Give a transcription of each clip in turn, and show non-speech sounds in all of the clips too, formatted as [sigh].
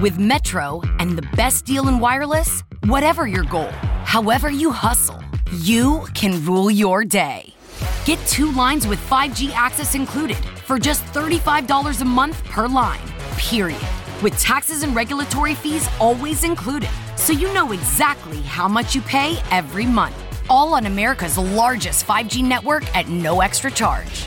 With Metro and the best deal in wireless, whatever your goal, however you hustle, you can rule your day. Get two lines with 5G access included for just $35 a month per line, period. With taxes and regulatory fees always included, so you know exactly how much you pay every month. All on America's largest 5G network at no extra charge.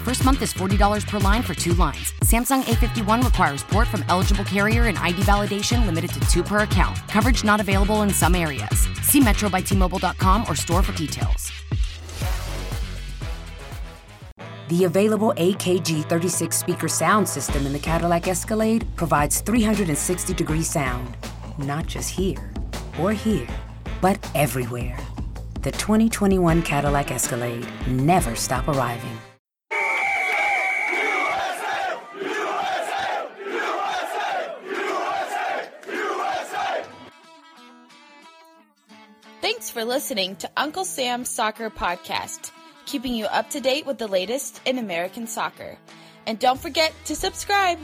First month is $40 per line for two lines. Samsung A51 requires port from eligible carrier and ID validation limited to two per account. Coverage not available in some areas. See metrobytmobile.com or store for details. The available AKG 36 speaker sound system in the Cadillac Escalade provides 360 degree sound, not just here or here, but everywhere. The 2021 Cadillac Escalade never stop arriving. Thanks for listening to Uncle Sam's Soccer Podcast, keeping you up to date with the latest in American soccer. And don't forget to subscribe.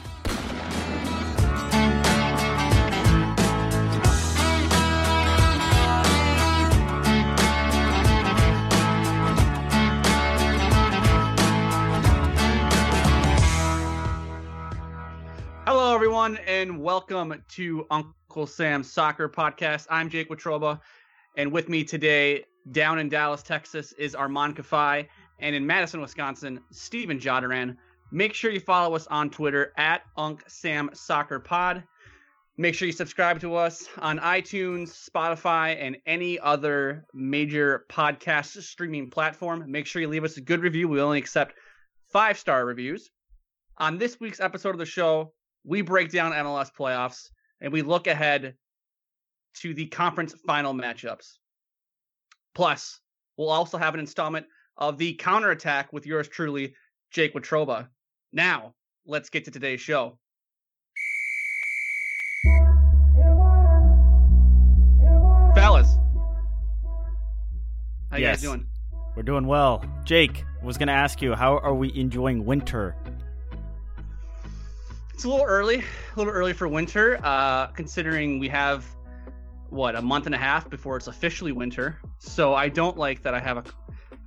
Hello, everyone, and welcome to Uncle Sam's Soccer Podcast. I'm Jake Watroba, and with me today, down in Dallas, Texas, is Armand Kafai, and in Madison, Wisconsin, Stephen Jodaran. Make sure you follow us on Twitter at Unc Sam Soccer Pod. Make sure you subscribe to us on iTunes, Spotify, and any other major podcast streaming platform. Make sure you leave us a good review. We only accept five star reviews. On this week's episode of the show, we break down MLS playoffs and we look ahead to the conference final matchups. Plus, we'll also have an installment of the counterattack with yours truly, Jake Watroba. Now, let's get to today's show. Fellas, how you guys doing? We're doing well. Jake was going to ask you, how are we enjoying winter? It's a little early, a little early for winter, uh, considering we have what a month and a half before it's officially winter. So I don't like that I have a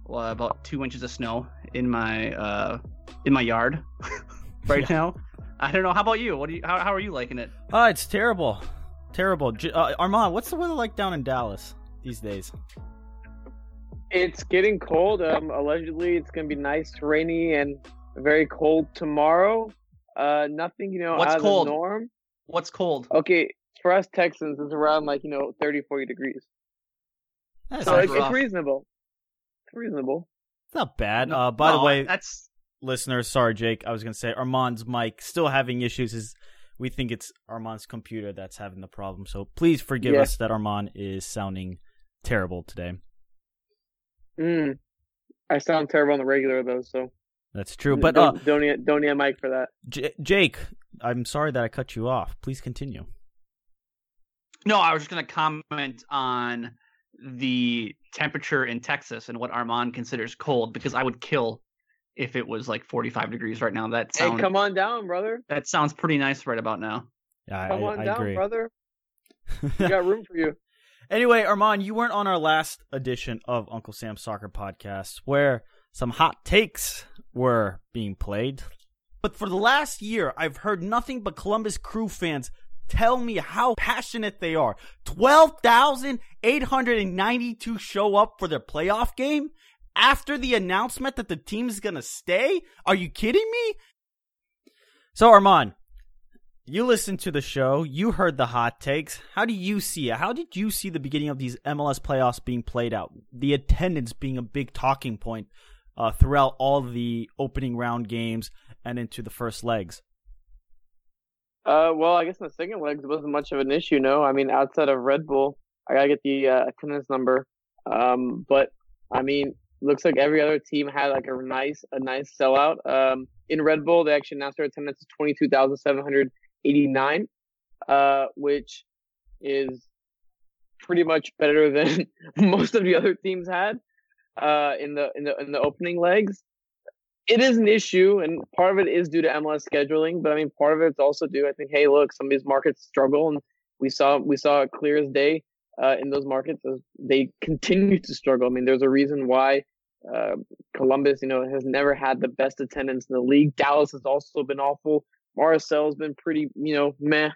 well, about two inches of snow in my uh, in my yard [laughs] right now. I don't know. How about you? What do you? How, how are you liking it? Oh, it's terrible. Terrible. Uh, Armand, what's the weather like down in Dallas these days? It's getting cold. Um, allegedly, it's going to be nice, rainy, and very cold tomorrow. Uh, nothing, you know, What's out of cold? the norm. What's cold? Okay, for us Texans, it's around like you know 30, 40 degrees. That's So sounds it's, it's reasonable. It's reasonable. It's not bad. Uh, by the way, that's listeners, sorry, Jake. I was going to say Armand's mic still having issues. Is we think it's Armand's computer that's having the problem. So please forgive Yeah. us that Armand is sounding terrible today. Mm. I sound terrible on the regular though, so That's true. But uh, don't don't need, don't need a mic for that. J- Jake, I'm sorry that I cut you off. Please continue. No. I was just gonna comment on the temperature in Texas and what Armand considers cold because I would kill if it was like 45 degrees right now. That Hey, come on down, brother. that sounds pretty nice right about now. Yeah, Come I- on I down, agree. brother. We [laughs] got room for you. Anyway, Armand, you weren't on our last edition of Uncle Sam's Soccer Podcast, where some hot takes were being played. But for the last year, I've heard nothing but Columbus Crew fans tell me how passionate they are. 12,892 show up for their playoff game after the announcement that the team is going to stay? Are you kidding me? So, Armand, you listened to the show. You heard the hot takes. How do you see it? How did you see the beginning of these MLS playoffs being played out? The attendance being a big talking point uh, throughout all the opening round games and into the first legs. Uh, well, I guess in the second legs wasn't much of an issue. No, I mean outside of Red Bull, I gotta get the uh, attendance number. Um, but I mean looks like every other team had like a nice a nice sellout. Um, in Red Bull, they actually announced their attendance is twenty two thousand seven hundred eighty nine, uh, which is pretty much better than [laughs] most of the other teams had uh, in the in the in the opening legs. It is an issue, and part of it is due to MLS scheduling. But I mean, part of it's also due. I think, hey, look, some of these markets struggle, and we saw we saw it clear as day uh, in those markets as they [laughs] continue to struggle. I mean, there's a reason why uh, Columbus, you know, has never had the best attendance in the league. Dallas has also been awful. Marseille's been pretty, you know, meh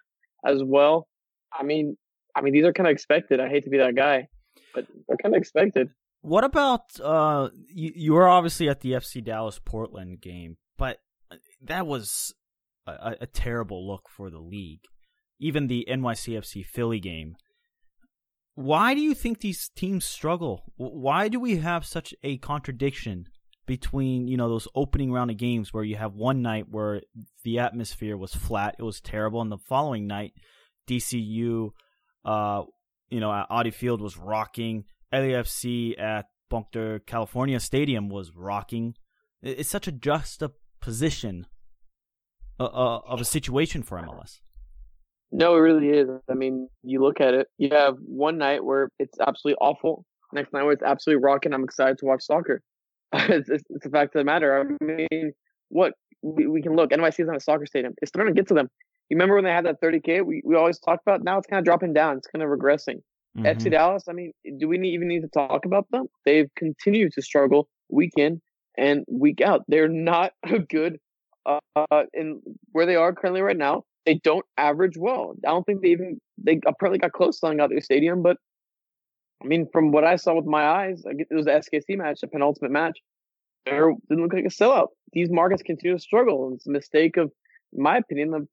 as well. I mean, I mean, these are kind of expected. I hate to be that guy, but they're kind of expected. What about uh? You, you were obviously at the FC Dallas Portland game, but that was a, a terrible look for the league. Even the NYCFC Philly game why do you think these teams struggle? Why do we have such a contradiction between you know those opening round of games where you have one night where the atmosphere was flat, it was terrible, and the following night, DCU, uh, you know, at Audi Field was rocking. LAFC at Banc of California Stadium was rocking. It's such a juxtaposition uh, uh, of a situation for MLS. No, it really is. I mean, you look at it, you have one night where it's absolutely awful, next night where it's absolutely rocking. I'm excited to watch soccer. [laughs] it's, it's, it's, a fact of the matter. I mean, what we, we can look, NYC is not a soccer stadium. It's starting to get to them. You remember when they had that 30K? We, we always talked about now it's kind of dropping down, it's kind of regressing. Mm-hmm. FC Dallas, I mean, do we even need to talk about them? They've continued to struggle week in and week out. They're not [laughs] a good uh, in where they are currently right now they don't average well. I don't think they even they apparently got close to selling out their stadium, but I mean, from what I saw with my eyes, it was the SKC match, the penultimate match. There didn't look like a sellout. These markets continue to struggle. It's a mistake of, in my opinion, of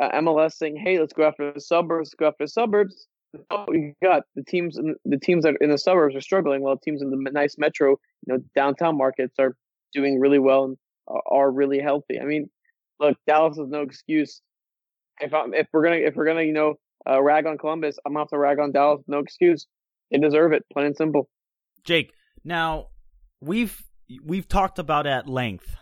uh, MLS saying, "Hey, let's go after the suburbs. Go after the suburbs." Oh, you got the teams. In, the teams that in the suburbs are struggling, while teams in the nice metro, you know, downtown markets are doing really well and are really healthy. I mean, look, Dallas is no excuse if I'm if we're gonna if we're gonna you know uh, rag on Columbus, I'm off to rag on Dallas. No excuse. They deserve it, plain and simple. Jake, now we've we've talked about at length.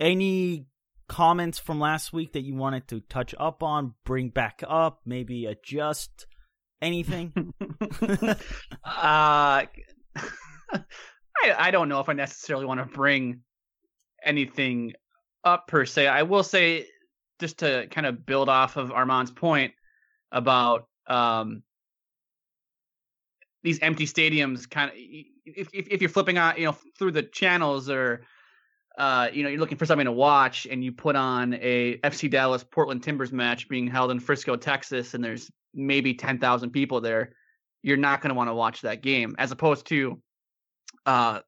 Any comments from last week that you wanted to touch up on, bring back up, maybe adjust anything? [laughs] uh, [laughs] I I don't know if I necessarily want to bring anything up per se. I will say just to kind of build off of Armand's point about um, these empty stadiums, kind of if, if, if you're flipping on you know through the channels or uh, you know you're looking for something to watch and you put on a FC Dallas Portland Timbers match being held in Frisco, Texas, and there's maybe ten thousand people there, you're not going to want to watch that game. As opposed to uh,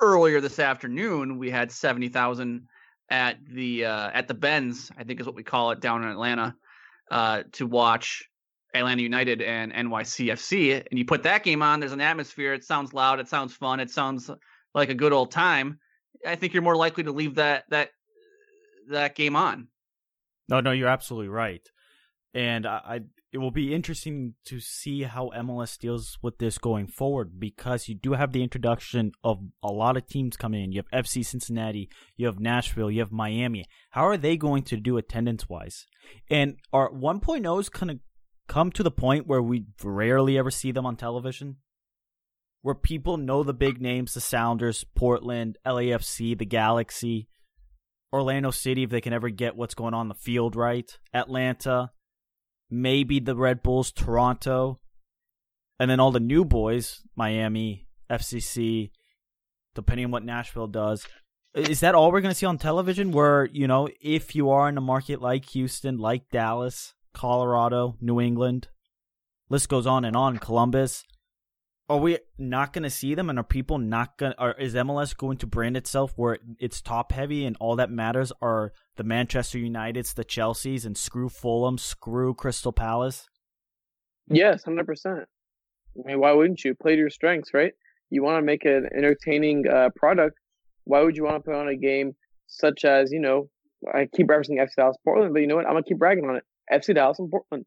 earlier this afternoon, we had seventy thousand at the uh, at the Benz, I think is what we call it down in Atlanta, uh, to watch Atlanta United and NYCFC. And you put that game on, there's an atmosphere. It sounds loud. It sounds fun. It sounds like a good old time. I think you're more likely to leave that that that game on. No, no, you're absolutely right. And I, I it will be interesting to see how MLS deals with this going forward because you do have the introduction of a lot of teams coming in. You have FC Cincinnati, you have Nashville, you have Miami. How are they going to do attendance wise? And are 1.0s kind of come to the point where we rarely ever see them on television? Where people know the big names, the Sounders, Portland, LAFC, the Galaxy, Orlando City, if they can ever get what's going on the field right, Atlanta, maybe the Red Bulls, Toronto, and then all the new boys, Miami, FCC, depending on what Nashville does. Is that all we're going to see on television? Where, you know, if you are in a market like Houston, like Dallas, Colorado, New England, list goes on and on, Columbus, are we not going to see them and are people not going to is MLS going to brand itself where it's top heavy and all that matters are the Manchester Uniteds, the Chelseas and screw Fulham, screw Crystal Palace? Yes, 100%. I mean, why wouldn't you play to your strengths, right? You want to make an entertaining uh, product. Why would you want to put on a game such as, you know, I keep referencing FC Dallas Portland, but you know what? I'm going to keep bragging on it. FC Dallas and Portland.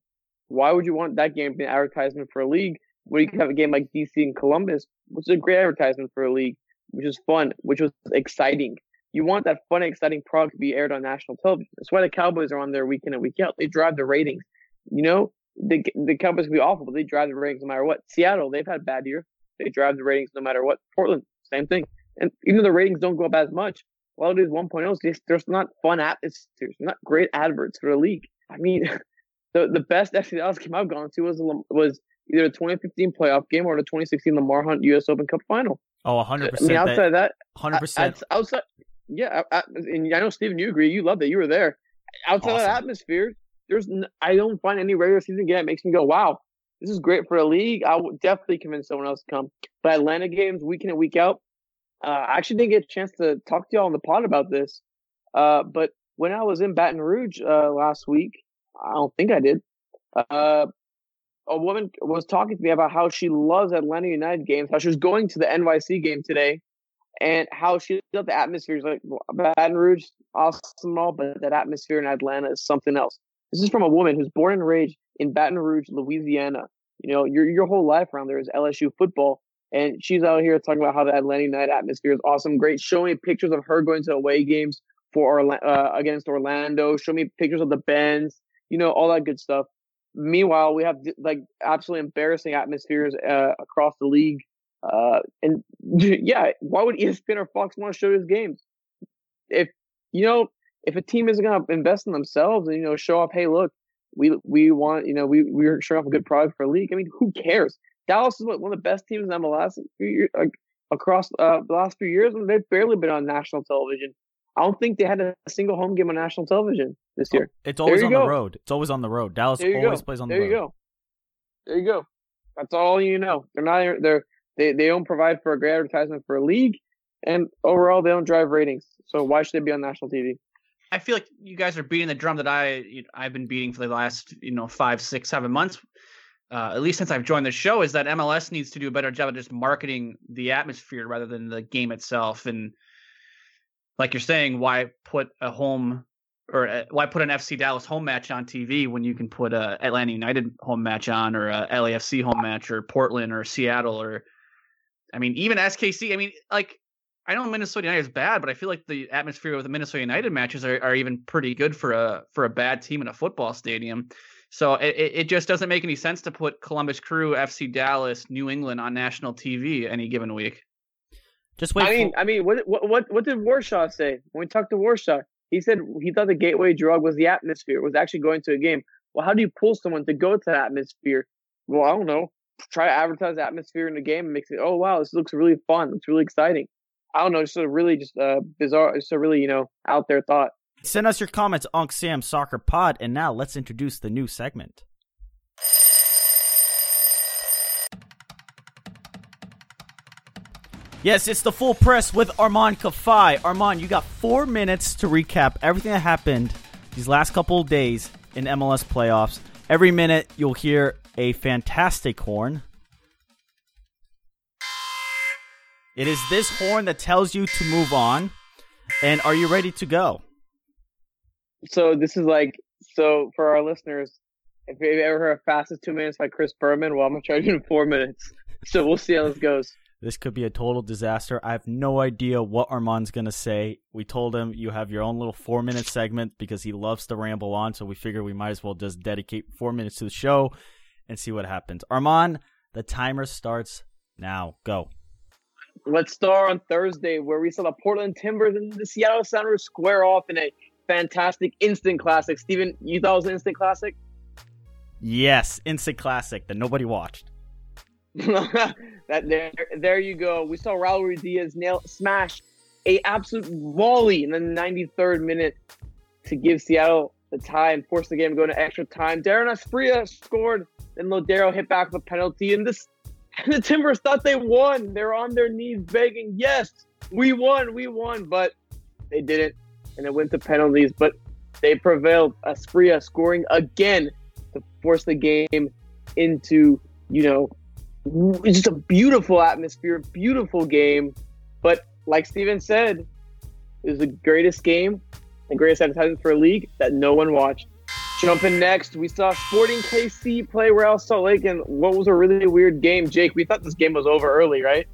Why would you want that game to be an advertisement for a league where you can have a game like DC and Columbus, which is a great advertisement for a league, which is fun, which was exciting. You want that fun, exciting product to be aired on national television. That's why the Cowboys are on there week in and week out. They drive the ratings. You know, the the Cowboys can be awful, but they drive the ratings no matter what. Seattle, they've had a bad year. They drive the ratings no matter what. Portland, same thing. And even though the ratings don't go up as much, a lot of these 1.0s, there's not fun atmospheres, not great adverts for the league. I mean, [laughs] the the best FC Dallas game I've gone to was was either the 2015 playoff game or the 2016 Lamar Hunt U.S. Open Cup final. Oh, 100. I mean, outside of that, 100. percent Outside, yeah, I, and I know Steven, you agree. You love that you were there. Outside awesome. of that atmosphere, there's I don't find any regular season game that makes me go, wow, this is great for a league. I would definitely convince someone else to come. But Atlanta games, week in and week out, uh, I actually didn't get a chance to talk to y'all on the pod about this. Uh, but when I was in Baton Rouge uh, last week, I don't think I did. Uh, a woman was talking to me about how she loves Atlanta United games, how she was going to the NYC game today, and how she loved the atmosphere. Is like Baton Rouge, awesome all, but that atmosphere in Atlanta is something else. This is from a woman who's born and raised in Baton Rouge, Louisiana. You know, your your whole life around there is LSU football, and she's out here talking about how the Atlanta United atmosphere is awesome, great. Showing pictures of her going to away games for uh, against Orlando. Show me pictures of the Benz, you know, all that good stuff. Meanwhile, we have like absolutely embarrassing atmospheres uh, across the league. Uh, and [laughs] yeah, why would ESPN or Fox want to show these games? If you know, if a team isn't going to invest in themselves and you know show off, hey, look, we we want you know we we're showing off a good product for a league. I mean, who cares? Dallas is one of the best teams in MLS like, across uh, the last few years, and they've barely been on national television. I don't think they had a single home game on national television this year. It's always on go. the road. It's always on the road. Dallas always go. plays on the road. There you go. There you go. That's all you know. They're not. They're they they don't provide for a great advertisement for a league, and overall they don't drive ratings. So why should they be on national TV? I feel like you guys are beating the drum that I you know, I've been beating for the last you know five, six, seven months. Uh, at least since I've joined the show, is that MLS needs to do a better job of just marketing the atmosphere rather than the game itself. And like you're saying, why put a home or uh, why put an FC Dallas home match on TV when you can put a Atlanta United home match on or a LAFC home match or Portland or Seattle or I mean even SKC. I mean like I know Minnesota United is bad, but I feel like the atmosphere with the Minnesota United matches are, are even pretty good for a for a bad team in a football stadium. So it, it just doesn't make any sense to put Columbus Crew, FC Dallas, New England on national TV any given week. Just wait. I mean, I mean, what what what did Warshaw say when we talked to Warshaw? He said he thought the gateway drug was the atmosphere, was actually going to a game. Well, how do you pull someone to go to the atmosphere? Well, I don't know. Try to advertise the atmosphere in the game and make it. Oh wow, this looks really fun. It's really exciting. I don't know. It's a really just uh, bizarre. It's a really you know out there thought. Send us your comments on Sam Soccer Pod, and now let's introduce the new segment. Yes, it's the full press with Armand Kafai. Armand, you got four minutes to recap everything that happened these last couple of days in MLS playoffs. Every minute, you'll hear a fantastic horn. It is this horn that tells you to move on. And are you ready to go? So this is like so for our listeners. If you've ever heard "Fastest Two Minutes" by Chris Berman, well, I'm gonna try to do four minutes. So we'll see how this goes. This could be a total disaster. I have no idea what Armand's going to say. We told him you have your own little four minute segment because he loves to ramble on. So we figured we might as well just dedicate four minutes to the show and see what happens. Armand, the timer starts now. Go. Let's start on Thursday where we saw the Portland Timbers and the Seattle Sounders square off in a fantastic instant classic. Steven, you thought it was an instant classic? Yes, instant classic that nobody watched. That there, there you go. We saw Raul Ruidíaz nail smash a absolute volley in the 93rd minute to give Seattle the tie and force the game to go into extra time. Dairon Asprilla scored, then Lodeiro hit back with a penalty, and this and [laughs] the Timbers thought they won. They're on their knees begging, "Yes, we won, we won," but they didn't, and it went to penalties. But they prevailed. Asprilla scoring again to force the game into you know it's just a beautiful atmosphere, beautiful game. But like Steven said, it was the greatest game, the greatest advertisement for a league that no one watched. Jumping next, we saw Sporting KC play Real Salt Lake, and what was a really weird game. Jake, we thought this game was over early, right?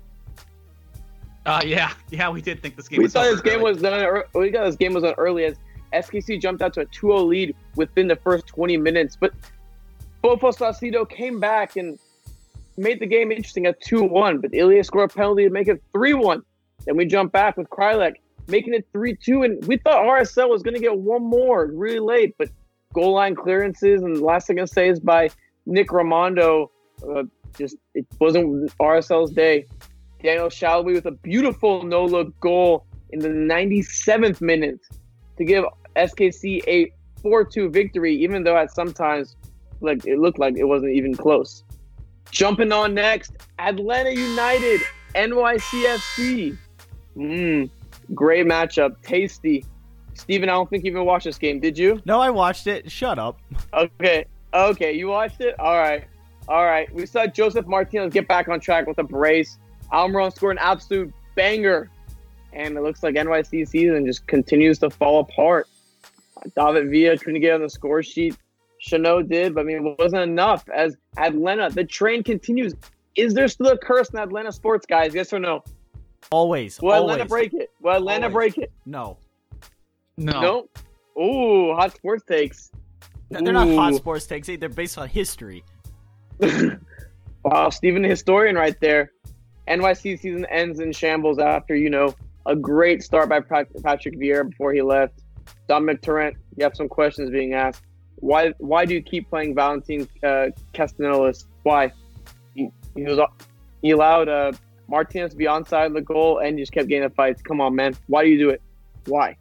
Uh, yeah, [laughs] yeah, we did think this game. We was thought over this game early. was done. We thought this game was done early as SKC jumped out to a 2-0 lead within the first 20 minutes, but Bofo Saucedo came back and made the game interesting at 2-1. But Ilie scored a penalty to make it 3-1. Then we jump back with Kreilach making it 3-2, and we thought RSL was going to get one more really late, but goal line clearances and last thing I say is by Nick Rimando. Uh, just it wasn't RSL's day. Daniel Salloi with a beautiful no look goal in the 97th minute to give SKC a 4 2 victory, even though at sometimes like it looked like it wasn't even close. Jumping on next, Atlanta United, NYCFC. Mmm, great matchup, tasty. Steven, I don't think you even watched this game, did you? No, I watched it. Shut up. Okay. Okay. You watched it? All right. All right. We saw Josef Martinez get back on track with a brace. Almiron scored an absolute banger. And it looks like NYC season just continues to fall apart. David Villa trying to get on the score sheet. Chanot did, but I mean, it wasn't enough as Atlanta, the train continues. Is there still a curse in Atlanta sports, guys? Yes or no? Always. Will always. Atlanta break it? Will Atlanta Always. break it? No. no. No. Ooh, hot sports takes. They're not hot sports takes. They're based on history. [laughs] Wow, Stephen the historian right there. NYC season ends in shambles after, you know, a great start by Patrick Vieira before he left. Domènec Torrent, you have some questions being asked. Why why do you keep playing Valentin uh? Why? He, he was he allowed uh, Martinez to be onside the goal and just kept getting in fights. Come on, man. Why do you do it? Why?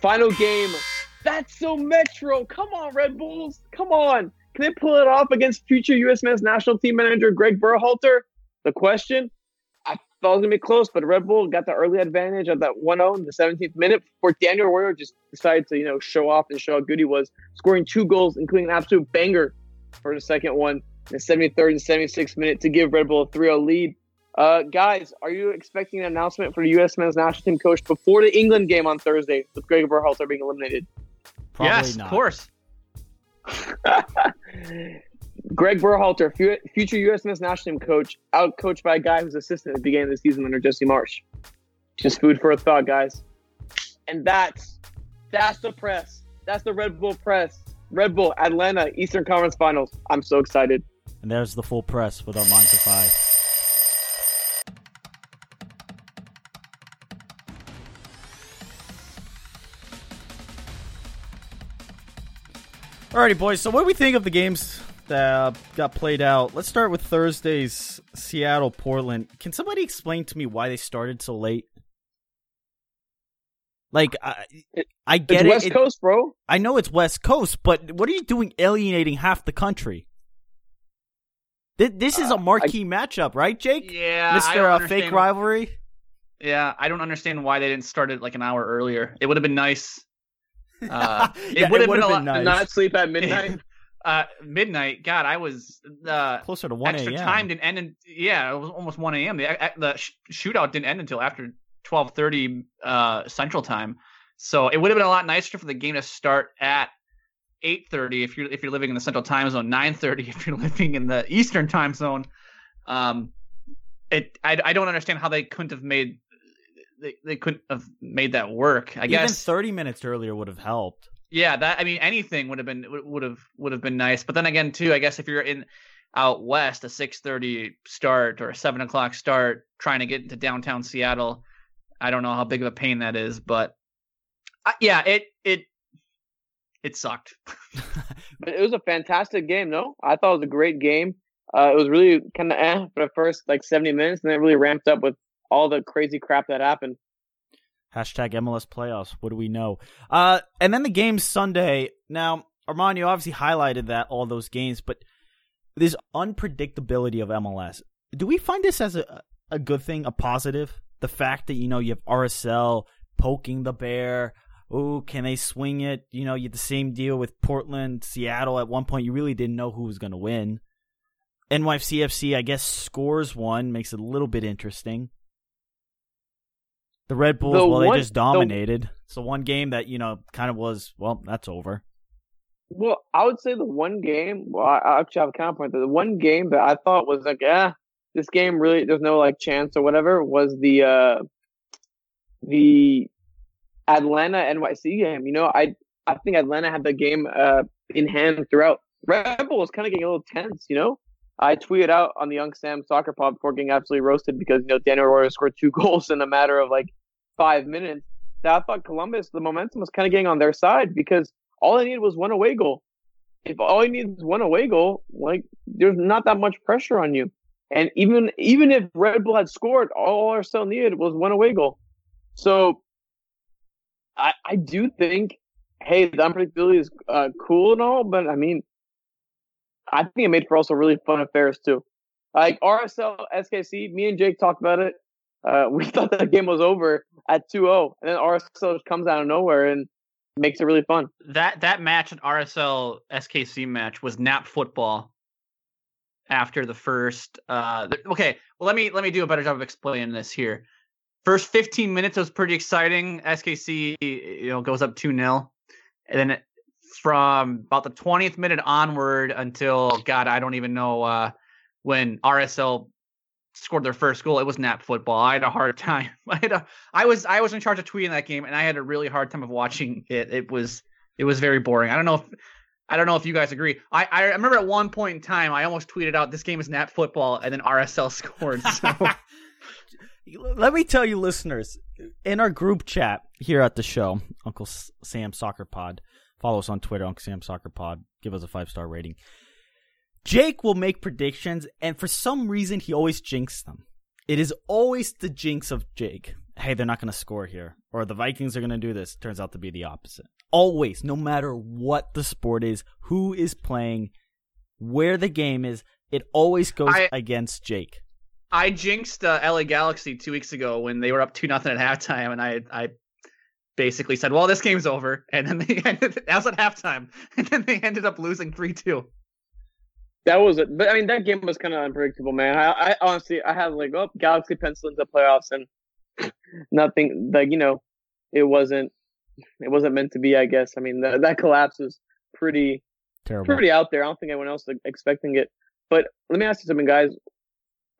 Final game. That's so Metro. Come on, Red Bulls. Come on. Can they pull it off against future U.S. men's national team manager Greg Berhalter? The question. I thought it was going to be close, but Red Bull got the early advantage of that 1-0 in the 17th minute before Daniel Royer just decided to, you know, show off and show how good he was, scoring two goals, including an absolute banger for the second one in the 73rd and 76th minute to give Red Bull a 3-0 lead. Uh, guys, are you expecting an announcement for the U.S. men's national team coach before the England game on Thursday with Greg Berhalter being eliminated? Probably yes, not. of course. [laughs] Greg Berhalter, future U.S. men's national team coach, out coached by a guy who's assistant at the beginning of the season under Jesse Marsch. Just food for a thought, guys. And that's that's the press. That's the Red Bull press. Red Bull, Atlanta, Eastern Conference Finals. I'm so excited. And there's the full press with Armand Kafai. Alrighty, boys. So, what do we think of the games uh, got played out? Let's start with Thursday's Seattle Portland. Can somebody explain to me why they started so late? Like, I, It- I It's get it. West it- Coast, bro. I know it's West Coast, but what are you doing alienating half the country? Th- This is a marquee matchup, right, Jake? Yeah, I Mister don't uh, fake rivalry. Yeah, I don't understand why they didn't start it like an hour earlier. It would have been nice. [laughs] Uh, Yeah, it would have would've been, a lot, nice. Not sleep at midnight. [laughs] uh, midnight. God, I was uh, Closer to one extra a.m. time didn't end. In, yeah, it was almost one a.m. The the sh- shootout didn't end until after twelve thirty uh, Central Time. So it would have been a lot nicer for the game to start at eight thirty if you're if you're living in the Central Time Zone, nine thirty [laughs] if you're living in the Eastern Time Zone. Um, it I, I don't understand how they couldn't have made they, they couldn't have made that work. I Even guess thirty minutes earlier would have helped. Yeah, that I mean anything would have been would have would have been nice. But then again, too, I guess if you're in out west, a six thirty start or a seven o'clock start, trying to get into downtown Seattle, I don't know how big of a pain that is, but uh, yeah, it it it sucked. [laughs] But it was a fantastic game, no? I thought it was a great game. Uh, it was really kind of eh for the first like 70 minutes, and then it really ramped up with all the crazy crap that happened. Hashtag MLS playoffs. What do we know? Uh, and then the game Sunday. Now, Armand, you obviously highlighted that all those games, but this unpredictability of MLS. Do we find this as a a good thing, a positive? The fact that you know you have RSL poking the bear. Oh, can they swing it? You know, you had the same deal with Portland, Seattle. At one point, you really didn't know who was going to win. NYCFC, I guess, scores one, makes it a little bit interesting. The Red Bulls, The well, one- they just the- dominated. It's the one game that you know kind of was well, that's over. Well, I would say the one game. Well, I, actually have a counterpoint. The one game that I thought was like, eh, this game really there's no like chance or whatever was the uh the Atlanta NYC game. You know, I I think Atlanta had the game uh in hand throughout. Red Bull was kind of getting a little tense. You know, I tweeted out on the Unc Sam Soccer Pod before getting absolutely roasted because you know Daniel Royer scored two [laughs] goals in a matter of like five minutes. That I thought Columbus, the momentum was kind of getting on their side because all they needed was one away goal. If all you need is one away goal, like there's not that much pressure on you. And even even if Red Bull had scored, all RSL needed was one away goal. So I I do think, hey, the unpredictability is uh, cool and all, but I mean, I think it made for also really fun affairs too. Like RSL SKC, me and Jake talked about it. Uh, [laughs] we thought that game was over at 2-0, and then RSL comes out of nowhere and makes it really fun. That that match an RSL SKC match was nap football after the first uh okay well let me let me do a better job of explaining this here first 15 minutes was pretty exciting skc you know goes up 2-0 and then from about the 20th minute onward until god i don't even know uh when rsl scored their first goal it was nap football i had a hard [laughs] time i had a i was i was in charge of tweeting that game and i had a really hard time of watching it it was it was very boring i don't know if I don't know if you guys agree. I, I remember at one point in time, I almost tweeted out, "This game is nap football," and then RSL [laughs] scored. So. [laughs] Let me tell you, listeners, in our group chat here at the show, Uncle Sam Soccer Pod, follow us on Twitter, Uncle Sam Soccer Pod. Give us a five star rating. Jake will make predictions, and for some reason, he always jinxes them. It is always the jinx of Jake. Hey, they're not going to score here, or the Vikings are going to do this. Turns out to be the opposite always, no matter what the sport is, who is playing, where the game is, it always goes I, against Jake. I jinxed uh, LA Galaxy two weeks ago when they were up two nothing at halftime, and I I basically said, "Well, this game's over," and then they [laughs] ended. That was at halftime, [laughs] and then they ended up losing three two. That was it, but I mean that game was kind of unpredictable, man. I, I honestly I had like, oh, Galaxy pencil into playoffs, and [laughs] nothing like you know, it wasn't it wasn't meant to be. I guess. I mean, the, that collapse was pretty terrible, pretty out there. I don't think anyone else was expecting it. But let me ask you something, guys.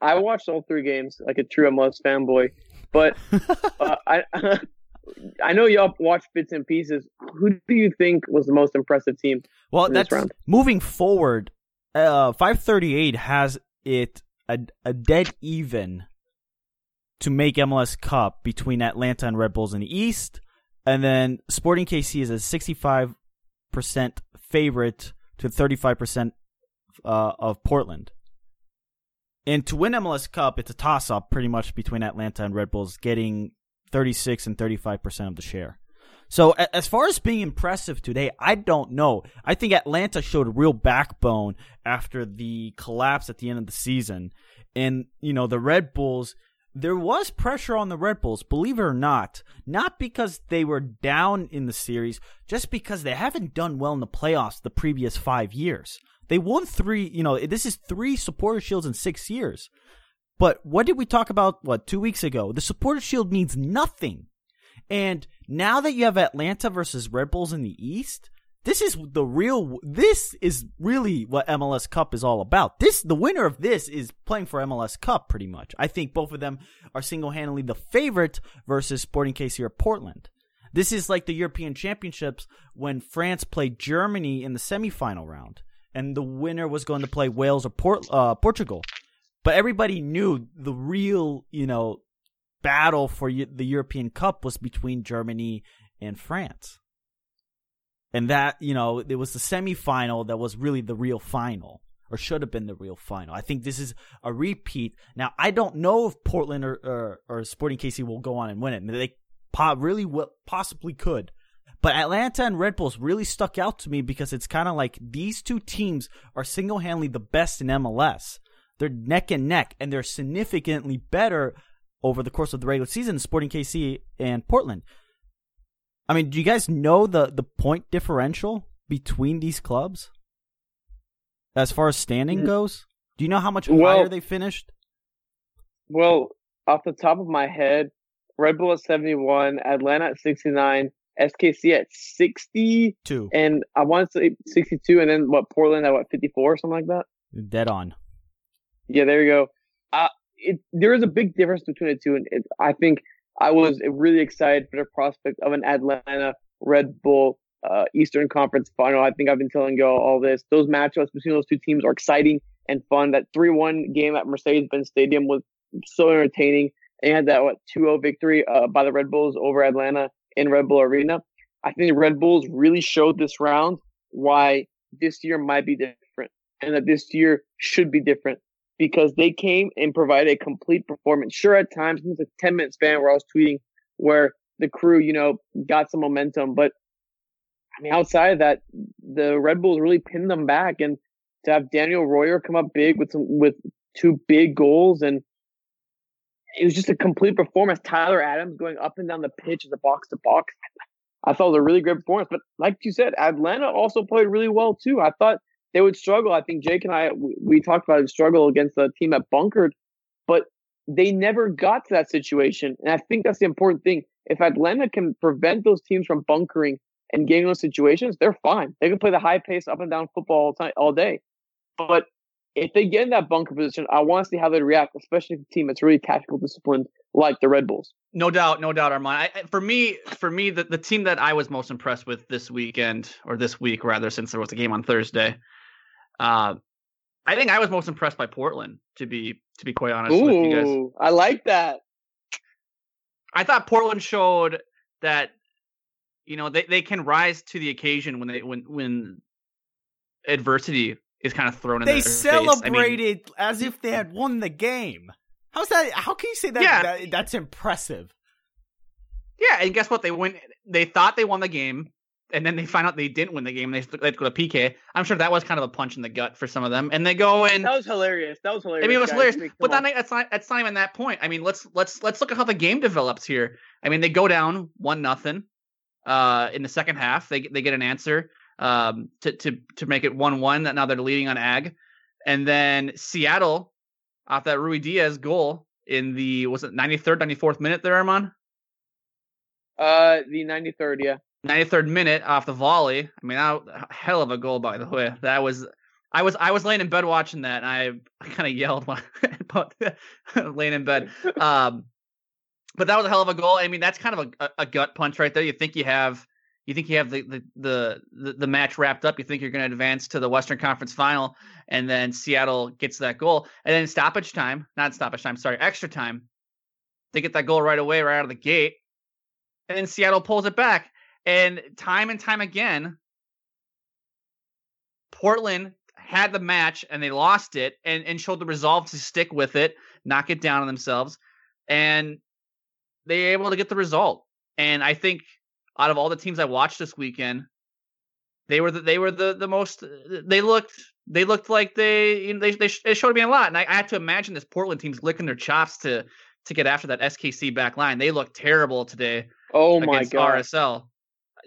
I watched all three games like a true MLS fanboy, but uh, I I know y'all watched bits and pieces. Who do you think was the most impressive team? Well, that's round? moving forward. Uh, five thirty eight has it a, a dead even to make MLS Cup between Atlanta and Red Bulls in the East, and then Sporting KC is a 65% favorite to 35% uh, of Portland. And to win MLS Cup, it's a toss up pretty much between Atlanta and Red Bulls, getting 36 and 35% of the share. So as far as being impressive today, I don't know. I think Atlanta showed real backbone after the collapse at the end of the season. And, you know, the Red Bulls, there was pressure on the Red Bulls, believe it or not, not because they were down in the series, just because they haven't done well in the playoffs the previous five years. They won three, you know, this is three supporter shields in six years. But what did we talk about, what, two weeks ago? The supporter shield means nothing. And now that you have Atlanta versus Red Bulls in the East, this is the real. This is really what MLS Cup is all about. This, the winner of this, is playing for MLS Cup pretty much. I think both of them are single handedly the favorite versus Sporting KC or Portland. This is like the European Championships when France played Germany in the semifinal round, and the winner was going to play Wales or Port, uh, Portugal. But everybody knew the real, you know, battle for the European Cup was between Germany and France. And that, you know, it was the semifinal that was really the real final or should have been the real final. I think this is a repeat. Now, I don't know if Portland or, or, or Sporting KC will go on and win it. They really possibly could. But Atlanta and Red Bulls really stuck out to me because it's kind of like these two teams are single handedly the best in MLS. They're neck and neck, and they're significantly better over the course of the regular season, Sporting KC and Portland. I mean, do you guys know the the point differential between these clubs as far as standing mm. goes? Do you know how much well, higher they finished? Well, off the top of my head, Red Bull at 71, Atlanta at 69, SKC at 62. And I want to say 62, and then what, Portland at what, 54, or something like that? Dead on. Yeah, there you go. Uh, it, there is a big difference between the two, and it, I think I was really excited for the prospect of an Atlanta Red Bull uh, Eastern Conference final. I think I've been telling you all, all this. Those matchups between those two teams are exciting and fun. That 3 1 game at Mercedes Benz Stadium was so entertaining. And had that, what, 2 0 victory uh, by the Red Bulls over Atlanta in Red Bull Arena. I think the Red Bulls really showed this round why this year might be different and that this year should be different because they came and provided a complete performance. Sure, at times, it was a 10 minute span where I was tweeting where the crew, you know, got some momentum, but I mean, outside of that, the Red Bulls really pinned them back and to have Daniel Royer come up big with some, with two big goals and it was just a complete performance. Tyler Adams going up and down the pitch as a box to box. I thought it was a really great performance, but like you said, Atlanta also played really well too. I thought they would struggle. I think Jake and I we, we talked about the struggle against the team that bunkered, but they never got to that situation. And I think that's the important thing. If Atlanta can prevent those teams from bunkering and getting those situations, they're fine. They can play the high pace up and down football all time all day. But if they get in that bunker position, I want to see how they react, especially if a team that's really tactical disciplined like the Red Bulls. No doubt, no doubt, Armand. I, for me, for me, the, the team that I was most impressed with this weekend, or this week rather, since there was a game on Thursday, uh, I think I was most impressed by Portland. To be to be quite honest Ooh, with you guys, I like that. I thought Portland showed that you know they, they can rise to the occasion when they when when adversity is kind of thrown in They their face. celebrated I mean, as if they had won the game. How's that? How can you say that, Yeah. that that's impressive? yeah, and guess what? They went. They thought they won the game, and then they find out they didn't win the game. They they go to PK. I'm sure that was kind of a punch in the gut for some of them, and they go and That was hilarious. That was hilarious. I mean, it was guys. hilarious, but that, that's not that's not even that point. I mean, let's let's let's look at how the game develops here. I mean, they go down one nothing uh, in the second half. They they get an answer um, to to to make it one one. That now they're leading on Ag, and then Seattle off that Ruidíaz goal in the was it 93rd 94th minute there, Armand. uh, the 93rd, yeah. 93rd minute off the volley. I mean, that, hell of a goal by the way. That was I was I was laying in bed watching that, and I, [laughs] I kind of yelled when [laughs] about [laughs] laying in bed. Um, but that was a hell of a goal. I mean, that's kind of a, a, a gut punch right there. You think you have you think you have the the the, the, the match wrapped up. You think you're going to advance to the Western Conference Final, and then Seattle gets that goal, and then stoppage time, not stoppage time, sorry, extra time. They get that goal right away, right out of the gate, and then Seattle pulls it back. And time and time again, Portland had the match and they lost it and, and showed the resolve to stick with it, knock it down on themselves, and they were able to get the result. And I think out of all the teams I watched this weekend, they were the, they were the the most. Uh, they looked they looked like they you know, they they, they showed me a lot, and I, I had to imagine this Portland team's licking their chops to to get after that SKC back line. They looked terrible today Oh my god. RSL.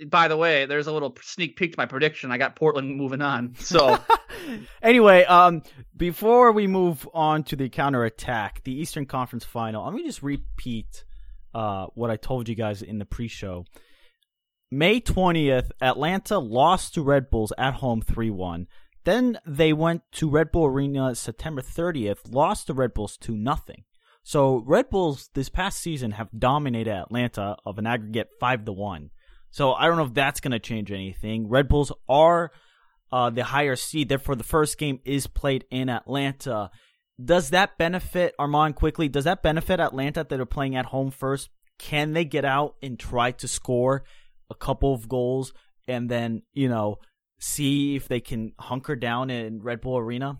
By the way, there's a little sneak peek to my prediction. I got Portland moving on. So [laughs] anyway, um, before we move on to the counterattack, the Eastern Conference Final, let me just repeat uh, what I told you guys in the pre-show. May 20th, Atlanta lost to Red Bulls at home 3-1. Then they went to Red Bull Arena September 30th, lost to Red Bulls 2 nothing. So Red Bulls this past season have dominated Atlanta of an aggregate 5 to 1. So I don't know if that's going to change anything. Red Bulls are uh, the higher seed. Therefore, the first game is played in Atlanta. Does that benefit Armand quickly? Does that benefit Atlanta that are playing at home first? Can they get out and try to score a couple of goals and then, you know, see if they can hunker down in Red Bull Arena?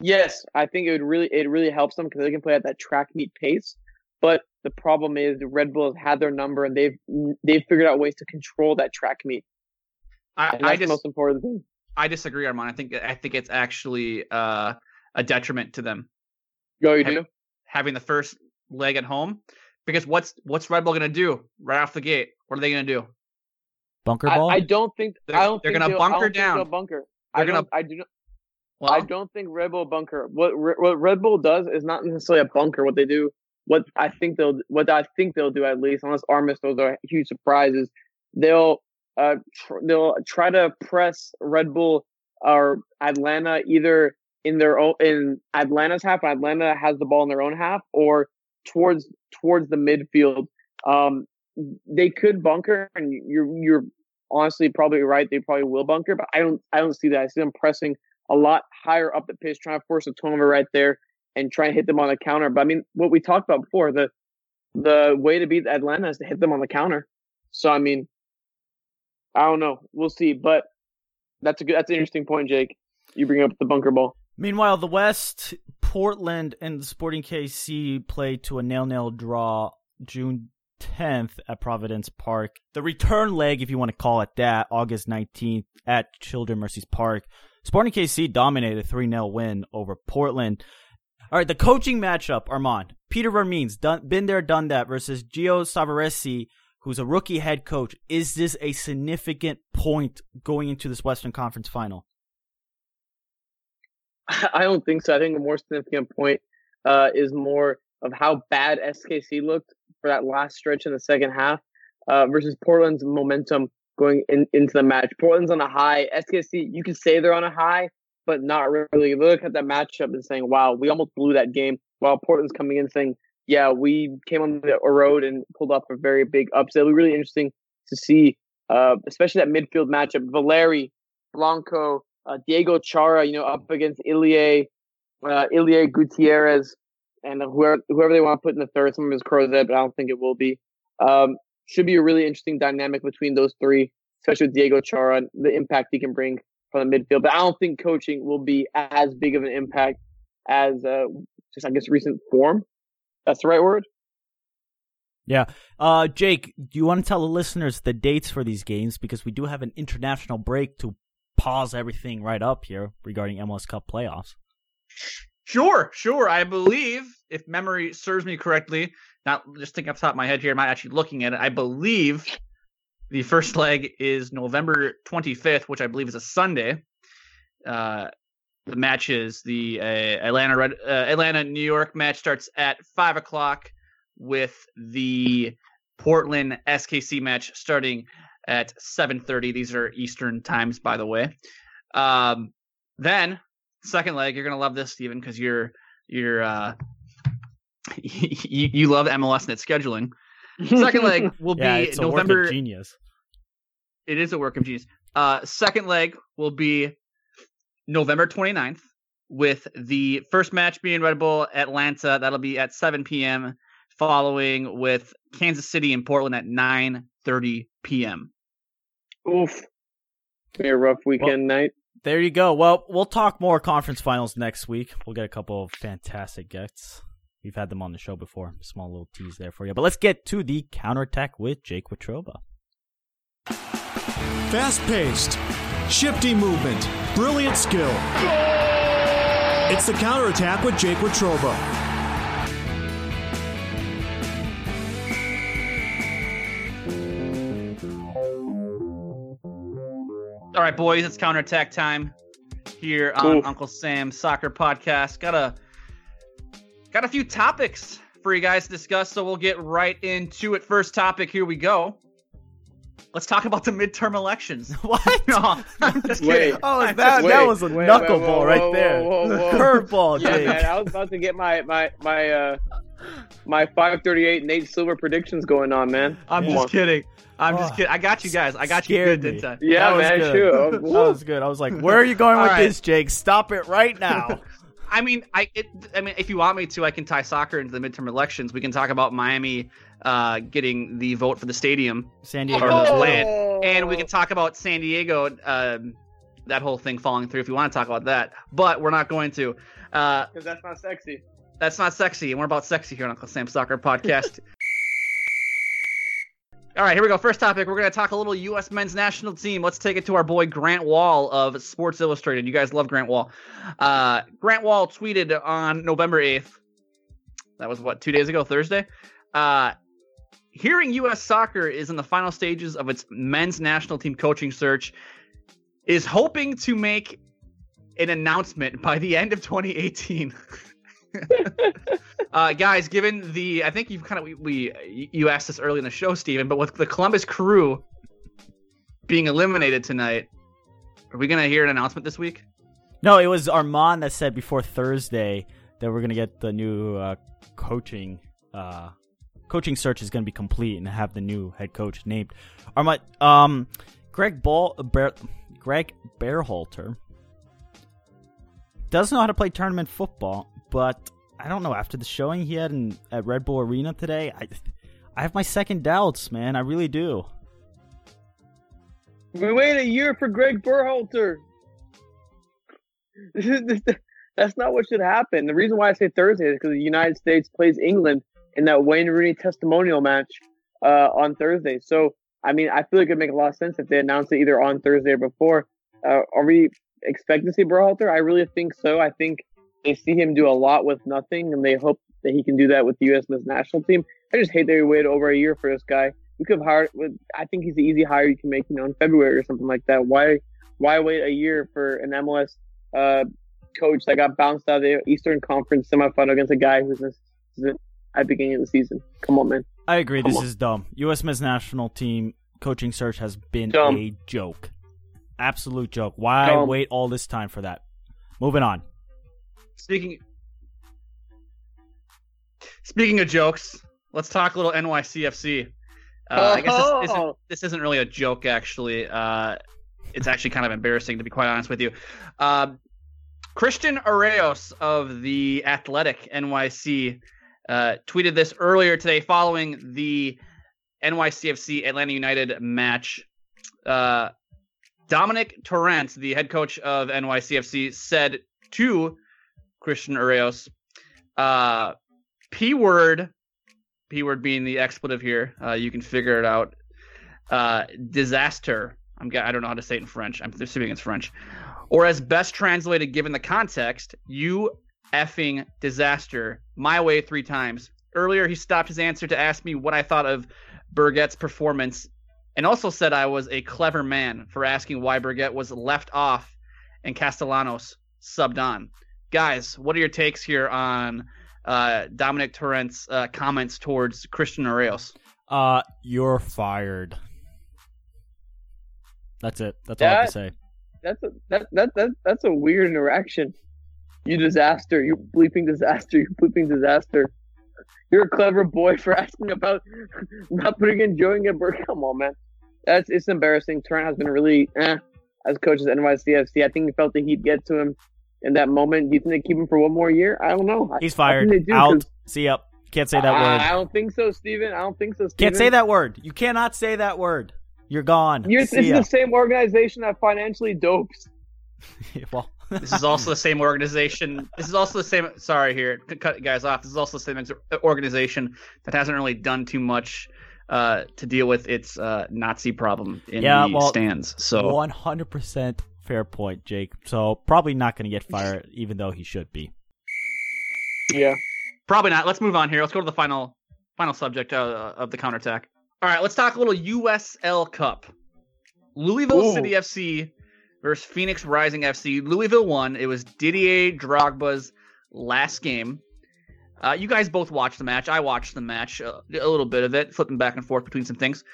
Yes, I think it would really it really helps them because they can play at that track meet pace. But the problem is the Red Bulls had their number and they've they've figured out ways to control that track meet. I, And I that's the just most important thing. I disagree, Armand. I think I think it's actually uh, a detriment to them Go, you Have- do. having the first leg at home because what's what's Red Bull going to do right off the gate? What are they going to do? Bunker I, ball? I don't think They're- I don't they're gonna they'll- I don't bunker down. bunker. They're I gonna- don't. I do not. Well, I don't think Red Bull bunker. What what Red Bull does is not necessarily a bunker. What they do what I think they'll what I think they'll do at least, unless Armas those are huge surprises, they'll uh tr- they'll try to press Red Bull or Atlanta either in their own in Atlanta's half. Atlanta has the ball in their own half, or towards towards the midfield. Um, they could bunker, and you're you're honestly probably right. They probably will bunker, but I don't I don't see that. I see them pressing a lot higher up the pitch, trying to force a turnover right there and try and hit them on the counter. But I mean, what we talked about before, the the way to beat Atlanta is to hit them on the counter. So I mean, I don't know. We'll see. But that's a good that's an interesting point, Jake. You bring up the bunker ball. Meanwhile, the West, Portland and Sporting KC play to a nail nail draw June 10th at Providence Park. The return leg, if you want to call it that, August 19th at Children's Mercy Park. Sporting KC dominated a 3-0 win over Portland. All right, the coaching matchup, Armand. Peter Vermes, done, been there, done that, versus Gio Savarese, who's a rookie head coach. Is this a significant point going into this Western Conference final? [laughs] I don't think so. I think a more significant point uh, is more of how bad SKC looked for that last stretch in the second half uh, versus Portland's momentum going in, into the match. Portland's on a high. SKC, you can say they're on a high, but not really. Look at that matchup and saying, wow, we almost blew that game. While Portland's coming in saying, yeah, we came on the road and pulled off a very big upset. It'll be really interesting to see, uh, especially that midfield matchup. Valeri, Blanco, uh, Diego Chara, you know, up against Ilie, uh, Ilie Gutierrez, and whoever, whoever they want to put in the third. Some of his Crozet, but I don't think it will be. Um, should be a really interesting dynamic between those three, especially with Diego Chara, and the impact he can bring from the midfield. But I don't think coaching will be as big of an impact as uh, just I guess recent form. That's the right word. Yeah. Uh, Jake, do you want to tell the listeners the dates for these games because we do have an international break to pause everything right up here regarding MLS Cup playoffs? Sure, sure. I believe, if memory serves me correctly, not just thinking off the top of my head here, I'm not actually looking at it. I believe the first leg is November 25th, which I believe is a Sunday. Uh, the match is the uh, Atlanta Red, uh, Atlanta New York match starts at five o'clock, with the Portland SKC match starting at 7:30. These are Eastern times, by the way. Um, then second leg, you're gonna love this, Steven, because you're you're uh, [laughs] you, you love MLS net scheduling. Second leg [laughs] will yeah, be it's November. A work of genius. It is a work of genius. Uh, second leg will be November 29th, with the first match being Red Bull Atlanta. That'll be at 7 p.m. Following with Kansas City and Portland at 9:30 p.m. Oof. Be a rough weekend night. There you go. Well, we'll talk more conference finals next week. We'll get a couple of fantastic guests. We've had them on the show before. Small little tease there for you. But let's get to the counterattack with Jake Watroba. Fast paced, shifty movement, brilliant skill. It's the counterattack with Jake Watroba. All right, boys, it's counterattack time here on Oof. Uncle Sam's Soccer Podcast. Got a got a few topics for you guys to discuss, so we'll get right into it. First topic, here we go. Let's talk about the midterm elections. [laughs] [laughs] What? no, I'm just Wait. kidding. Oh, that, just that was a wait, knuckleball wait, whoa, right there. whoa, whoa, whoa. Curveball, Yeah, Jake. man. I was about to get my my my uh my 538 Nate Silver predictions going on, man. I'm Yeah. just kidding. I'm just Oh, kidding. I got you guys. I got you scared good, didn't I? Yeah, That was man. good. Sure. [laughs] That was good. I was like, where are you going with right. this, Jake? Stop it right now. I mean, I it, I mean, if you want me to, I can tie soccer into the midterm elections. We can talk about Miami uh, getting the vote for the stadium, San Diego. Oh. land. and we can talk about San Diego, um, that whole thing falling through. If you want to talk about that, but we're not going to. Uh, Because that's not sexy. that's not sexy, and we're about sexy here on Uncle Sam Soccer Podcast. [laughs] All right, here we go. First topic. We're going to talk a little U.S. men's national team. Let's take it to our boy Grant Wahl of Sports Illustrated. You guys love Grant Wahl. Uh, Grant Wahl tweeted on November 8th. That was what, two days ago, Thursday? Uh, hearing U.S. soccer is in the final stages of its men's national team coaching search, is hoping to make an announcement by the end of 2018. [laughs] [laughs] uh, guys, given the, I think you've kind of we, we you asked this early in the show, Stephen, but with the Columbus Crew being eliminated tonight, are we gonna hear an announcement this week? No, it was Armand that said before Thursday that we're gonna get the new uh, coaching uh, coaching search is gonna be complete and have the new head coach named. Armand, um, Greg Ball, Bear, Greg Berhalter does know how to play tournament football, but I don't know. After the showing he had in, at Red Bull Arena today, I I have my second doubts, man. I really do. We wait a year for Greg Berhalter. [laughs] That's not what should happen. The reason why I say Thursday is because the United States plays England in that Wayne Rooney testimonial match uh, on Thursday. So, I mean, I feel like it'd make a lot of sense if they announced it either on Thursday or before. Uh, are we expecting to see Berhalter? I really think so. I think they see him do a lot with nothing, and they hope that he can do that with the U.S. men's national team. I just hate that we waited over a year for this guy. We could have hired. I think he's the easy hire you can make, you know, in February or something like that. Why, why wait a year for an MLS uh, coach that got bounced out of the Eastern Conference semifinal against a guy who's at the beginning of the season? Come on, man. I agree. Come this on. is dumb. U.S. men's national team coaching search has been Dumb. a joke. Absolute joke. Why Dumb. wait all this time for that? Moving on. Speaking speaking of jokes, let's talk a little NYCFC. Uh, I guess this isn't, Oh. this isn't really a joke, actually. Uh, it's actually kind of embarrassing, to be quite honest with you. Um Christian Araos of the Athletic NYC uh, tweeted this earlier today following the NYCFC Atlanta United match. Uh, Domènec Torrent, the head coach of NYCFC, said to Christian Araos, uh, P word, P word being the expletive here. Uh, you can figure it out. Uh, disaster. I'm. I don't know how to say it in French. I'm assuming it's French. Or as best translated, given the context, you effing disaster. My way three times. Earlier, he stopped his answer to ask me what I thought of Berget's performance, and also said I was a clever man for asking why Burgett was left off and Castellanos subbed on. Guys, what are your takes here on uh, Domènec Torrent's uh, comments towards Christian Araos? Uh, you're fired. That's it. That's all I have to say. That's a that, that that that's a weird interaction. You disaster. You bleeping disaster. You bleeping disaster. You're a clever boy for [laughs] asking about [laughs] not putting in Joey at Burke. Come on, man. That's it's embarrassing. Trent has been really eh as coach at NYCFC. I think he felt the heat get to him in that moment. Do you think they keep him for one more year? I don't know. He's I fired. think they do, Out. 'cause See up. Can't say that I, word. I don't think so, Steven. I don't think so, Steven. Can't say that word. You cannot say that word. You're gone. You're, See it's ya. the same organization that financially dopes. [laughs] well, [laughs] This is also the same organization. This is also the same. Sorry, here, to cut you guys off. This is also the same organization that hasn't really done too much uh, to deal with its uh, Nazi problem in Yeah, the well, stands. So 100% fair point, Jake. So probably not going to get fired, even though he should be. Yeah. probably not. Let's move on here. Let's go to the final final subject uh, of the counterattack. All right, let's talk a little USL Cup. Louisville Ooh. City FC versus Phoenix Rising FC. Louisville won. It was Didier Drogba's last game. Uh, you guys both watched the match. I watched the match, uh, a little bit of it, flipping back and forth between some things.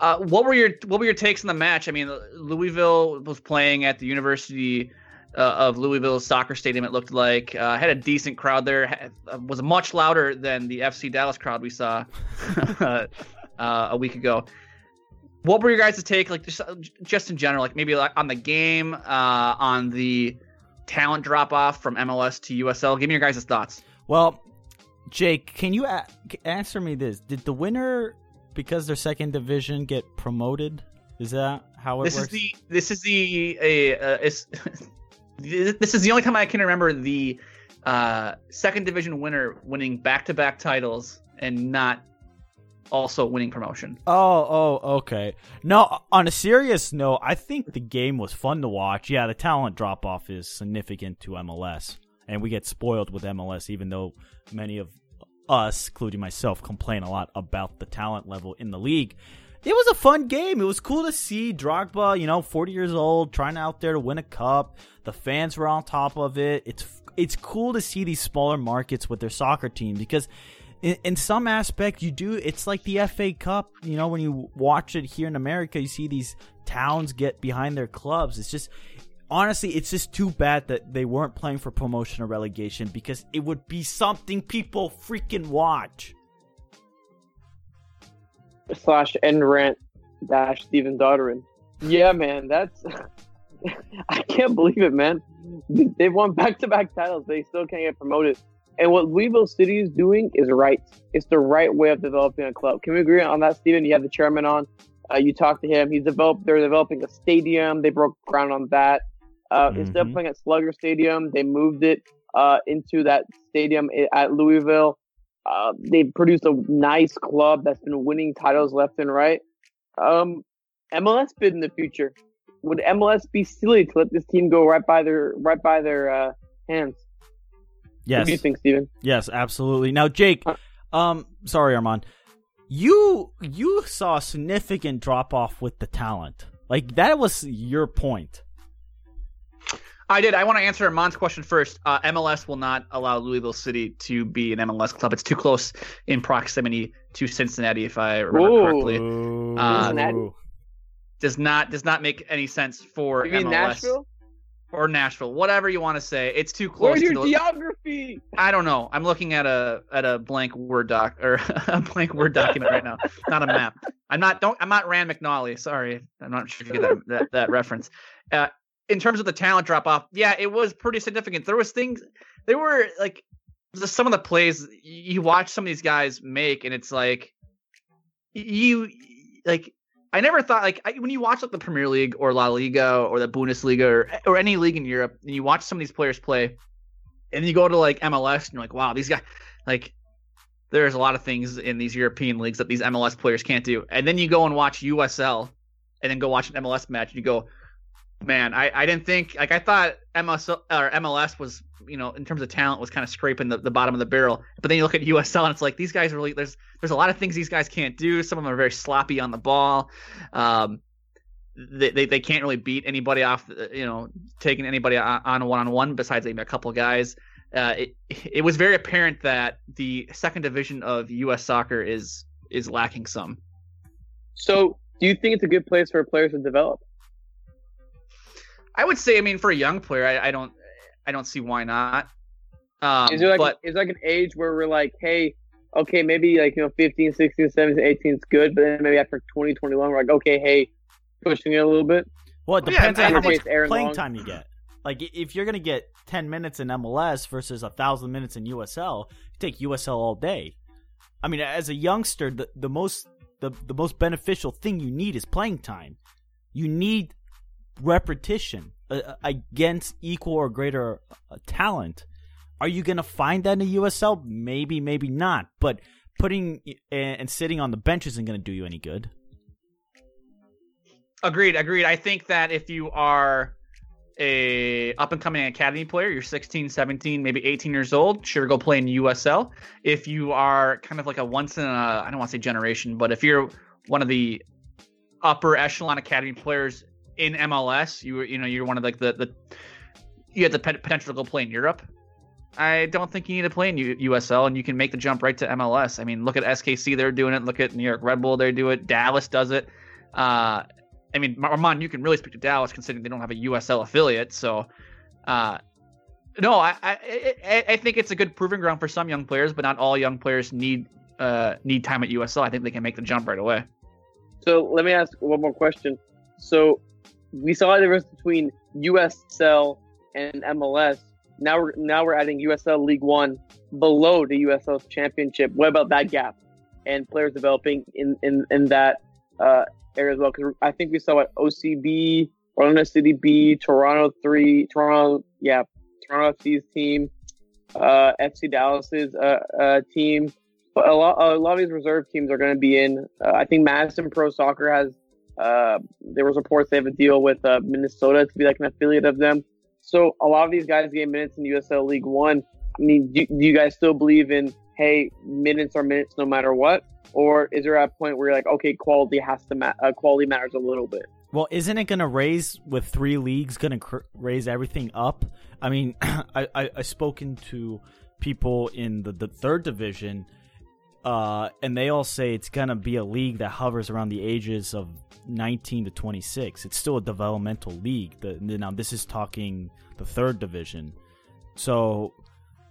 Uh, what were your What were your takes on the match? I mean, Louisville was playing at the University uh, of Louisville soccer stadium. It looked like uh, had a decent crowd there. Had, uh, was much louder than the FC Dallas crowd we saw [laughs] uh, a week ago. What were your guys' take, like just just in general, like maybe like on the game, uh, on the talent drop off from MLS to USL? Give me your guys' thoughts. Well, Jake, can you a- answer me this? Did the winner, because they're second division, get promoted? Is that how it This works? is the this is the a uh, is [laughs] this is the only time I can remember the uh, second division winner winning back to back titles and not also winning promotion. Oh, oh, okay. No, on a serious note, I think the game was fun to watch. Yeah, the talent drop off is significant to MLS, and we get spoiled with MLS, even though many of us, including myself, complain a lot about the talent level in the league. It was a fun game. It was cool to see Drogba, you know, 40 years old, trying out there to win a cup. The fans were on top of it. It's it's cool to see these smaller markets with their soccer team because in, in some aspect you do it's like the FA Cup, you know, when you watch it here in America, you see these towns get behind their clubs. It's just honestly, it's just too bad that they weren't playing for promotion or relegation because it would be something people freaking watch. Slash end rant dash Steven Dodderin. Yeah, man, that's [laughs] I can't believe it, man. They've won back to back titles. They still can't get promoted. And what Louisville City is doing is right. It's the right way of developing a club. Can we agree on that, Steven? You have the chairman on. Uh, you talked to him. He's developed. They're developing a stadium. They broke ground on that. Uh, mm-hmm. Instead of playing at Slugger Stadium, they moved it uh, into that stadium at Louisville. Uh, they produced a nice club that's been winning titles left and right. Um, MLS bid in the future. Would MLS be silly to let this team go right by their right by their uh, hands? Yes. What do you think, Steven? Yes, absolutely. Now, Jake, um, sorry, Armand, you you saw a significant drop off with the talent. Like that was your point. I did. I want to answer Armand's question first. Uh, MLS will not allow Louisville City to be an MLS club. It's too close in proximity to Cincinnati, if I remember Ooh. correctly. Uh, does not does not make any sense for you MLS. Nashville? or Nashville, whatever you want to say. It's too close. Where's your to geography? I don't know. I'm looking at a at a blank word doc or [laughs] a blank word document right now, not a map. I'm not don't I'm not Rand McNally. Sorry, I'm not sure if you get that that, that reference. Uh, in terms of the talent drop off, yeah, it was pretty significant. There was things. There were like some of the plays you watch some of these guys make, and it's like you like I never thought like I, when you watch like the Premier League or La Liga or the Bundesliga or or any league in Europe, and you watch some of these players play, and you go to like MLS and you're like, wow, these guys like there's a lot of things in these European leagues that these MLS players can't do. And then you go and watch USL, and then go watch an MLS match, and you go, man, I, I didn't think like I thought MLS or MLS was you know in terms of talent was kind of scraping the, the bottom of the barrel. But then you look at USL and it's like these guys really there's there's a lot of things these guys can't do. Some of them are very sloppy on the ball. Um, they, they, they can't really beat anybody off you know taking anybody on one on one besides maybe a couple guys. Uh, it it was very apparent that the second division of U.S. soccer is is lacking some. So, do you think it's a good place for players to develop? I would say, I mean, for a young player, I, I don't, I don't see why not. Um, is there like but, is like an age where we're like, hey, okay, maybe like you know, 15, 16, 17, 18 is good, but then maybe after 20, 21, we're like, okay, hey, pushing it a little bit. Well, it depends yeah, on how much Aaron playing Long. time you get. Like if you're gonna get 10 minutes in MLS versus a thousand minutes in USL, take USL all day. I mean, as a youngster, the, the most the, the most beneficial thing you need is playing time. You need repetition uh, uh, against equal or greater uh, talent. Are you going to find that in the USL? Maybe, maybe not. But putting and sitting on the bench isn't going to do you any good. Agreed, agreed. I think that if you are a up and coming academy player, you're 16, 17, maybe 18 years old, sure go play in USL. If you are kind of like a once in a I don't want to say generation, but if you're one of the upper echelon academy players in MLS, you you know you're one of like the the you have the potential to go play in Europe. I don't think you need to play in U- USL, and you can make the jump right to MLS. I mean, look at SKC; they're doing it. Look at New York Red Bull; they do it. Dallas does it. Uh, I mean, Armand, you can really speak to Dallas, considering they don't have a USL affiliate. So, uh, no, I, I I think it's a good proving ground for some young players, but not all young players need uh, need time at USL. I think they can make the jump right away. So let me ask one more question. So we saw a difference between USL and MLS. Now we're now we're adding USL League One below the USL Championship. What about that gap and players developing in in in that uh, area as well? Because I think we saw what OCB, Orlando City B, Toronto three, Toronto yeah, Toronto FC's team, uh, FC Dallas's uh, uh, team. But a lot a lot of these reserve teams are going to be in. Uh, I think Madison Pro Soccer has uh, there was reports they have a deal with uh, Minnesota to be like an affiliate of them. So a lot of these guys get minutes in USL League One. I mean, do, do you guys still believe in hey, minutes are minutes no matter what, or is there a point where you're like, okay, quality has to ma- uh, quality matters a little bit? Well, isn't it going to raise with three leagues? Going to cr- raise everything up? I mean, [clears throat] I, I I spoken to people in the, the third division, uh, and they all say it's going to be a league that hovers around the ages of 19 to 26. It's still a developmental league. The, now, this is talking the third division. So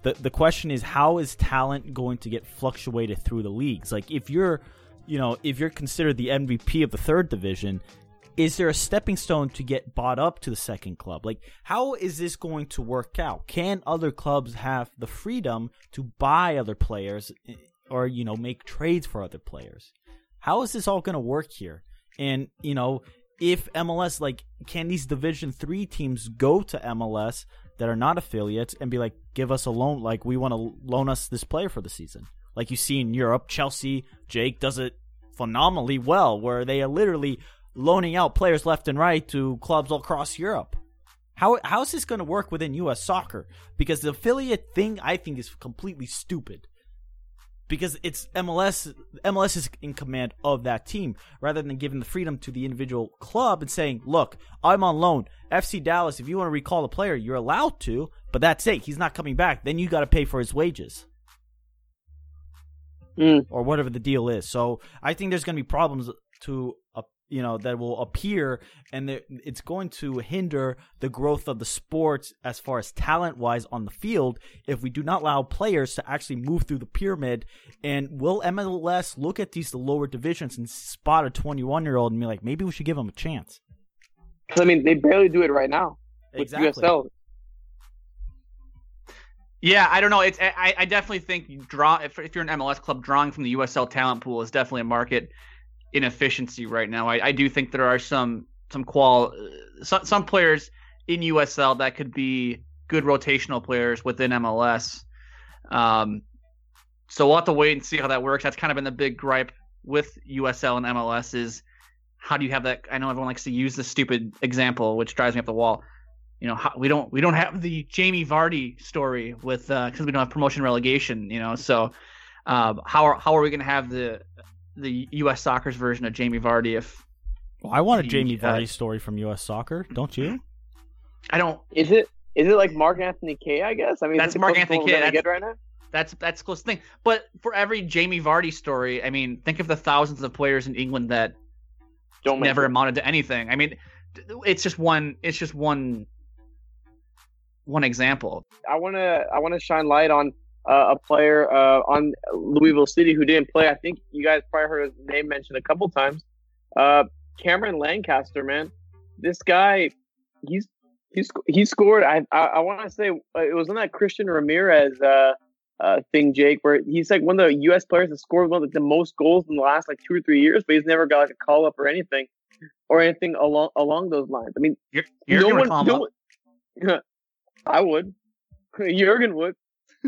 the the question is how is talent going to get fluctuated through the leagues? Like if you're, you know, if you're considered the MVP of the third division, is there a stepping stone to get bought up to the second club? Like how is this going to work out? Can other clubs have the freedom to buy other players or you know make trades for other players? How is this all going to work here? And you know, if MLS like can these Division 3 teams go to MLS that are not affiliates and be like, give us a loan, like we want to loan us this player for the season. Like you see in Europe, Chelsea, Jake does it phenomenally well, where they are literally loaning out players left and right to clubs all across Europe. How how is this going to work within U.S. soccer? Because the affiliate thing, I think, is completely stupid because it's MLS. MLS is in command of that team rather than giving the freedom to the individual club and saying, "Look, I'm on loan. FC Dallas. If you want to recall the player, you're allowed to, but that's it. He's not coming back. Then you got to pay for his wages." Mm. Or whatever the deal is. So I think there's going to be problems to you know that will appear and it's going to hinder the growth of the sport as far as talent wise on the field if we do not allow players to actually move through the pyramid and will MLS look at these lower divisions and spot a 21 year old and be like maybe we should give him a chance I mean they barely do it right now with exactly. USL yeah, I don't know. It's I, I definitely think draw if, if you're an MLS club, drawing from the USL talent pool is definitely a market inefficiency right now. I, I do think there are some some qual some, some players in USL that could be good rotational players within MLS. Um, so we'll have to wait and see how that works. That's kind of been the big gripe with USL and MLS is how do you have that? I know everyone likes to use the stupid example, which drives me up the wall. You know, how, we don't we don't have the Jamie Vardy story with because uh, we don't have promotion relegation. You know, so uh, how are how are we going to have the the U.S. Soccer's version of Jamie Vardy. If well, I want a Jamie uh, Vardy story from U.S. Soccer, don't you? I don't. Is it is it like Mark Anthony Kaye? I guess. I mean, that's Mark Anthony Kaye. That's, right now. That's that's close thing. But for every Jamie Vardy story, I mean, think of the thousands of players in England that don't never amounted to anything. I mean, it's just one. It's just one. One example. I want to I want to shine light on uh, a player uh, on Louisville City who didn't play. I think you guys probably heard his name mentioned a couple times. Uh, Cameron Lancaster, man, this guy, he's he's he scored. I I, I want to say uh, it was on that Christian Ramirez uh, uh, thing, Jake, where he's like one of the U.S. players that scored one of like, the most goals in the last like two or three years, but he's never got like a call up or anything or anything along along those lines. I mean, you're, you're no one, no one, [laughs] I would. [laughs] Jurgen would.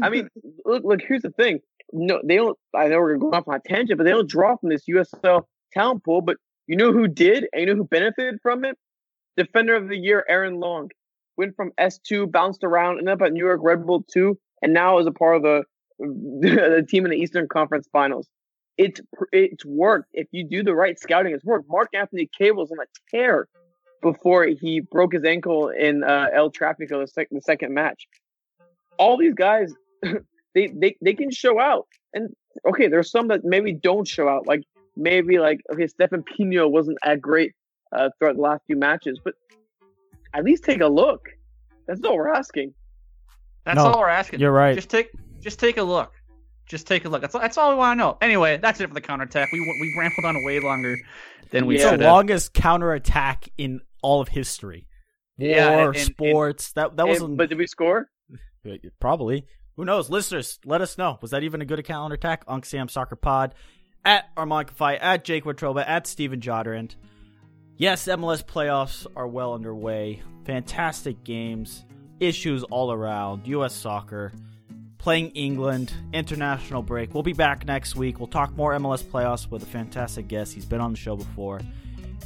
I mean, look, look. Here's the thing. No, they don't. I know we're going off on a tangent, but they don't draw from this USL talent pool. But you know who did, and you know who benefited from it? Defender of the year, Aaron Long, went from S2, bounced around, ended up at New York Red Bull 2, and now is a part of the [laughs] the team in the Eastern Conference Finals. It's it's worked. If you do the right scouting, it's worked. Mark Anthony Kaye was on a tear before he broke his ankle in uh, El Tráfico, the, sec- the second match. All these guys [laughs] they, they they can show out. And okay, there's some that maybe don't show out. Like maybe like okay, Stefan Pino wasn't that great uh, throughout the last few matches, but at least take a look. That's all we're asking. That's no, all we're asking. You're right. Just take just take a look. Just take a look. That's that's all we want to know. Anyway, that's it for the counterattack. We we rambled on way longer than we it's should. the longest counterattack in all of history. Yeah, War, and, and, sports. that that wasn't. But did we score? Probably. Who knows? Listeners, let us know. Was that even a good calendar attack? Unc Sam Soccer Pod at Armand Kafai, at Jake Watroba, at Steven Jodrand. Yes, MLS playoffs are well underway. Fantastic games, issues all around. U.S. soccer, playing England, international break. We'll be back next week. We'll talk more MLS playoffs with a fantastic guest. He's been on the show before.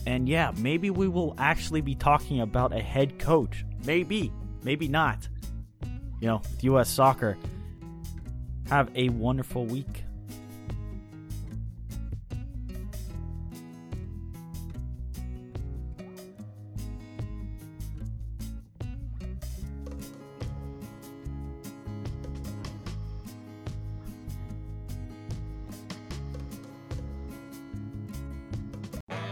And yeah, maybe we will actually be talking about a head coach. Maybe, maybe not you know, U.S. soccer. Have a wonderful week.